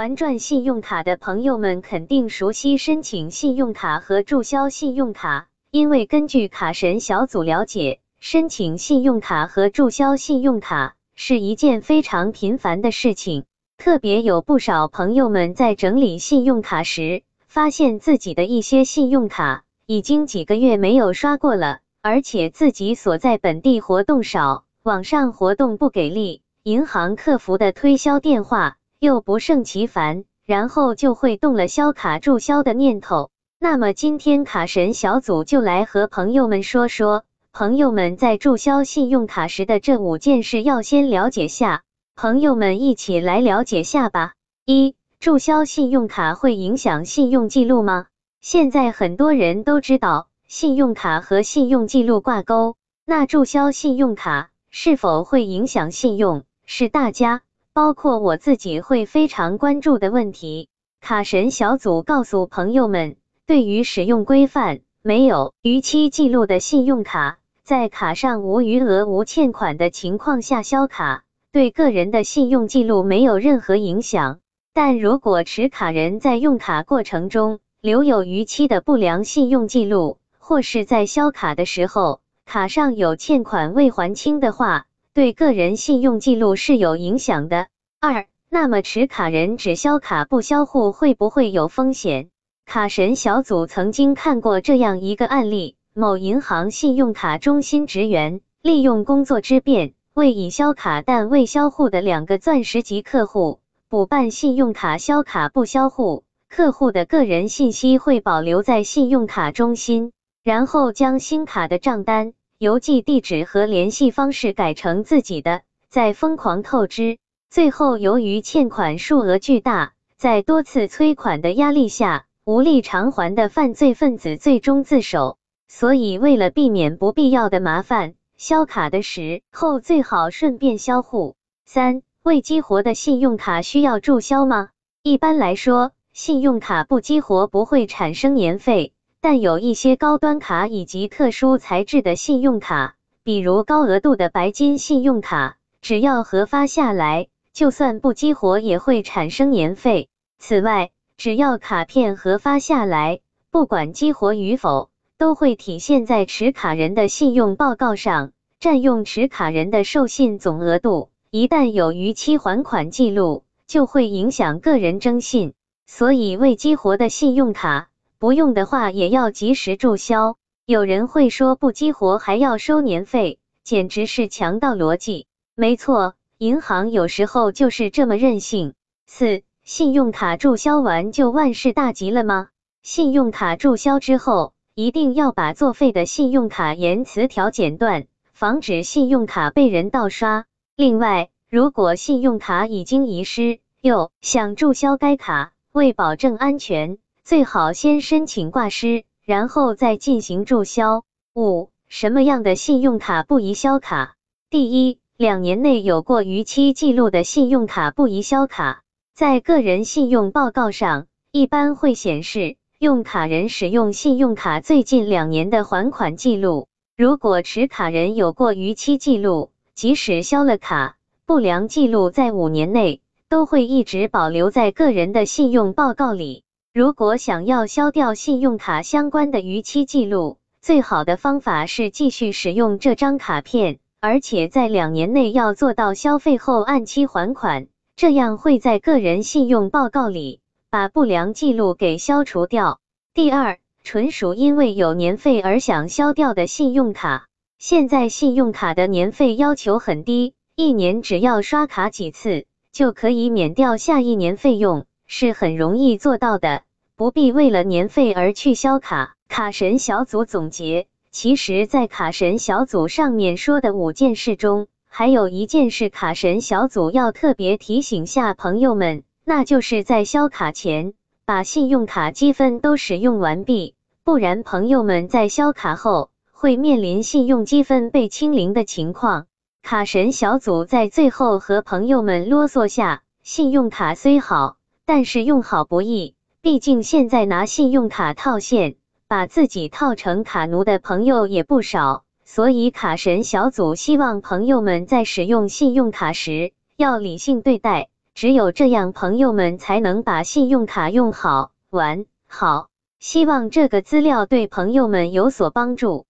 玩转信用卡的朋友们肯定熟悉申请信用卡和注销信用卡，因为根据卡神小组了解，申请信用卡和注销信用卡是一件非常频繁的事情。特别有不少朋友们在整理信用卡时，发现自己的一些信用卡已经几个月没有刷过了，而且自己所在本地活动少，网上活动不给力，银行客服的推销电话。又不胜其烦，然后就会动了销卡注销的念头。那么今天卡神小组就来和朋友们说说，朋友们在注销信用卡时的这五件事要先了解下。朋友们一起来了解下吧。一、注销信用卡会影响信用记录吗？现在很多人都知道信用卡和信用记录挂钩，那注销信用卡是否会影响信用，是大家。包括我自己会非常关注的问题。卡神小组告诉朋友们，对于使用规范、没有逾期记录的信用卡，在卡上无余额、无欠款的情况下销卡，对个人的信用记录没有任何影响。但如果持卡人在用卡过程中留有逾期的不良信用记录，或是在销卡的时候卡上有欠款未还清的话，对个人信用记录是有影响的。二，那么持卡人只销卡不销户会不会有风险？卡神小组曾经看过这样一个案例：某银行信用卡中心职员利用工作之便，为已销卡但未销户的两个钻石级客户补办信用卡销卡不销户，客户的个人信息会保留在信用卡中心，然后将新卡的账单。邮寄地址和联系方式改成自己的，再疯狂透支，最后由于欠款数额巨大，在多次催款的压力下无力偿还的犯罪分子最终自首。所以，为了避免不必要的麻烦，销卡的时候最好顺便销户。三、未激活的信用卡需要注销吗？一般来说，信用卡不激活不会产生年费。但有一些高端卡以及特殊材质的信用卡，比如高额度的白金信用卡，只要核发下来，就算不激活也会产生年费。此外，只要卡片核发下来，不管激活与否，都会体现在持卡人的信用报告上，占用持卡人的授信总额度。一旦有逾期还款记录，就会影响个人征信。所以，未激活的信用卡。不用的话也要及时注销。有人会说不激活还要收年费，简直是强盗逻辑。没错，银行有时候就是这么任性。四、信用卡注销完就万事大吉了吗？信用卡注销之后，一定要把作废的信用卡沿磁条剪断，防止信用卡被人盗刷。另外，如果信用卡已经遗失，又想注销该卡，为保证安全。最好先申请挂失，然后再进行注销。五、什么样的信用卡不宜销卡？第一，两年内有过逾期记录的信用卡不宜销卡。在个人信用报告上，一般会显示用卡人使用信用卡最近两年的还款记录。如果持卡人有过逾期记录，即使销了卡，不良记录在五年内都会一直保留在个人的信用报告里。如果想要消掉信用卡相关的逾期记录，最好的方法是继续使用这张卡片，而且在两年内要做到消费后按期还款，这样会在个人信用报告里把不良记录给消除掉。第二，纯属因为有年费而想消掉的信用卡，现在信用卡的年费要求很低，一年只要刷卡几次就可以免掉下一年费用。是很容易做到的，不必为了年费而去销卡。卡神小组总结，其实，在卡神小组上面说的五件事中，还有一件事卡神小组要特别提醒下朋友们，那就是在销卡前把信用卡积分都使用完毕，不然朋友们在销卡后会面临信用积分被清零的情况。卡神小组在最后和朋友们啰嗦下，信用卡虽好。但是用好不易，毕竟现在拿信用卡套现，把自己套成卡奴的朋友也不少，所以卡神小组希望朋友们在使用信用卡时要理性对待，只有这样，朋友们才能把信用卡用好玩好。希望这个资料对朋友们有所帮助。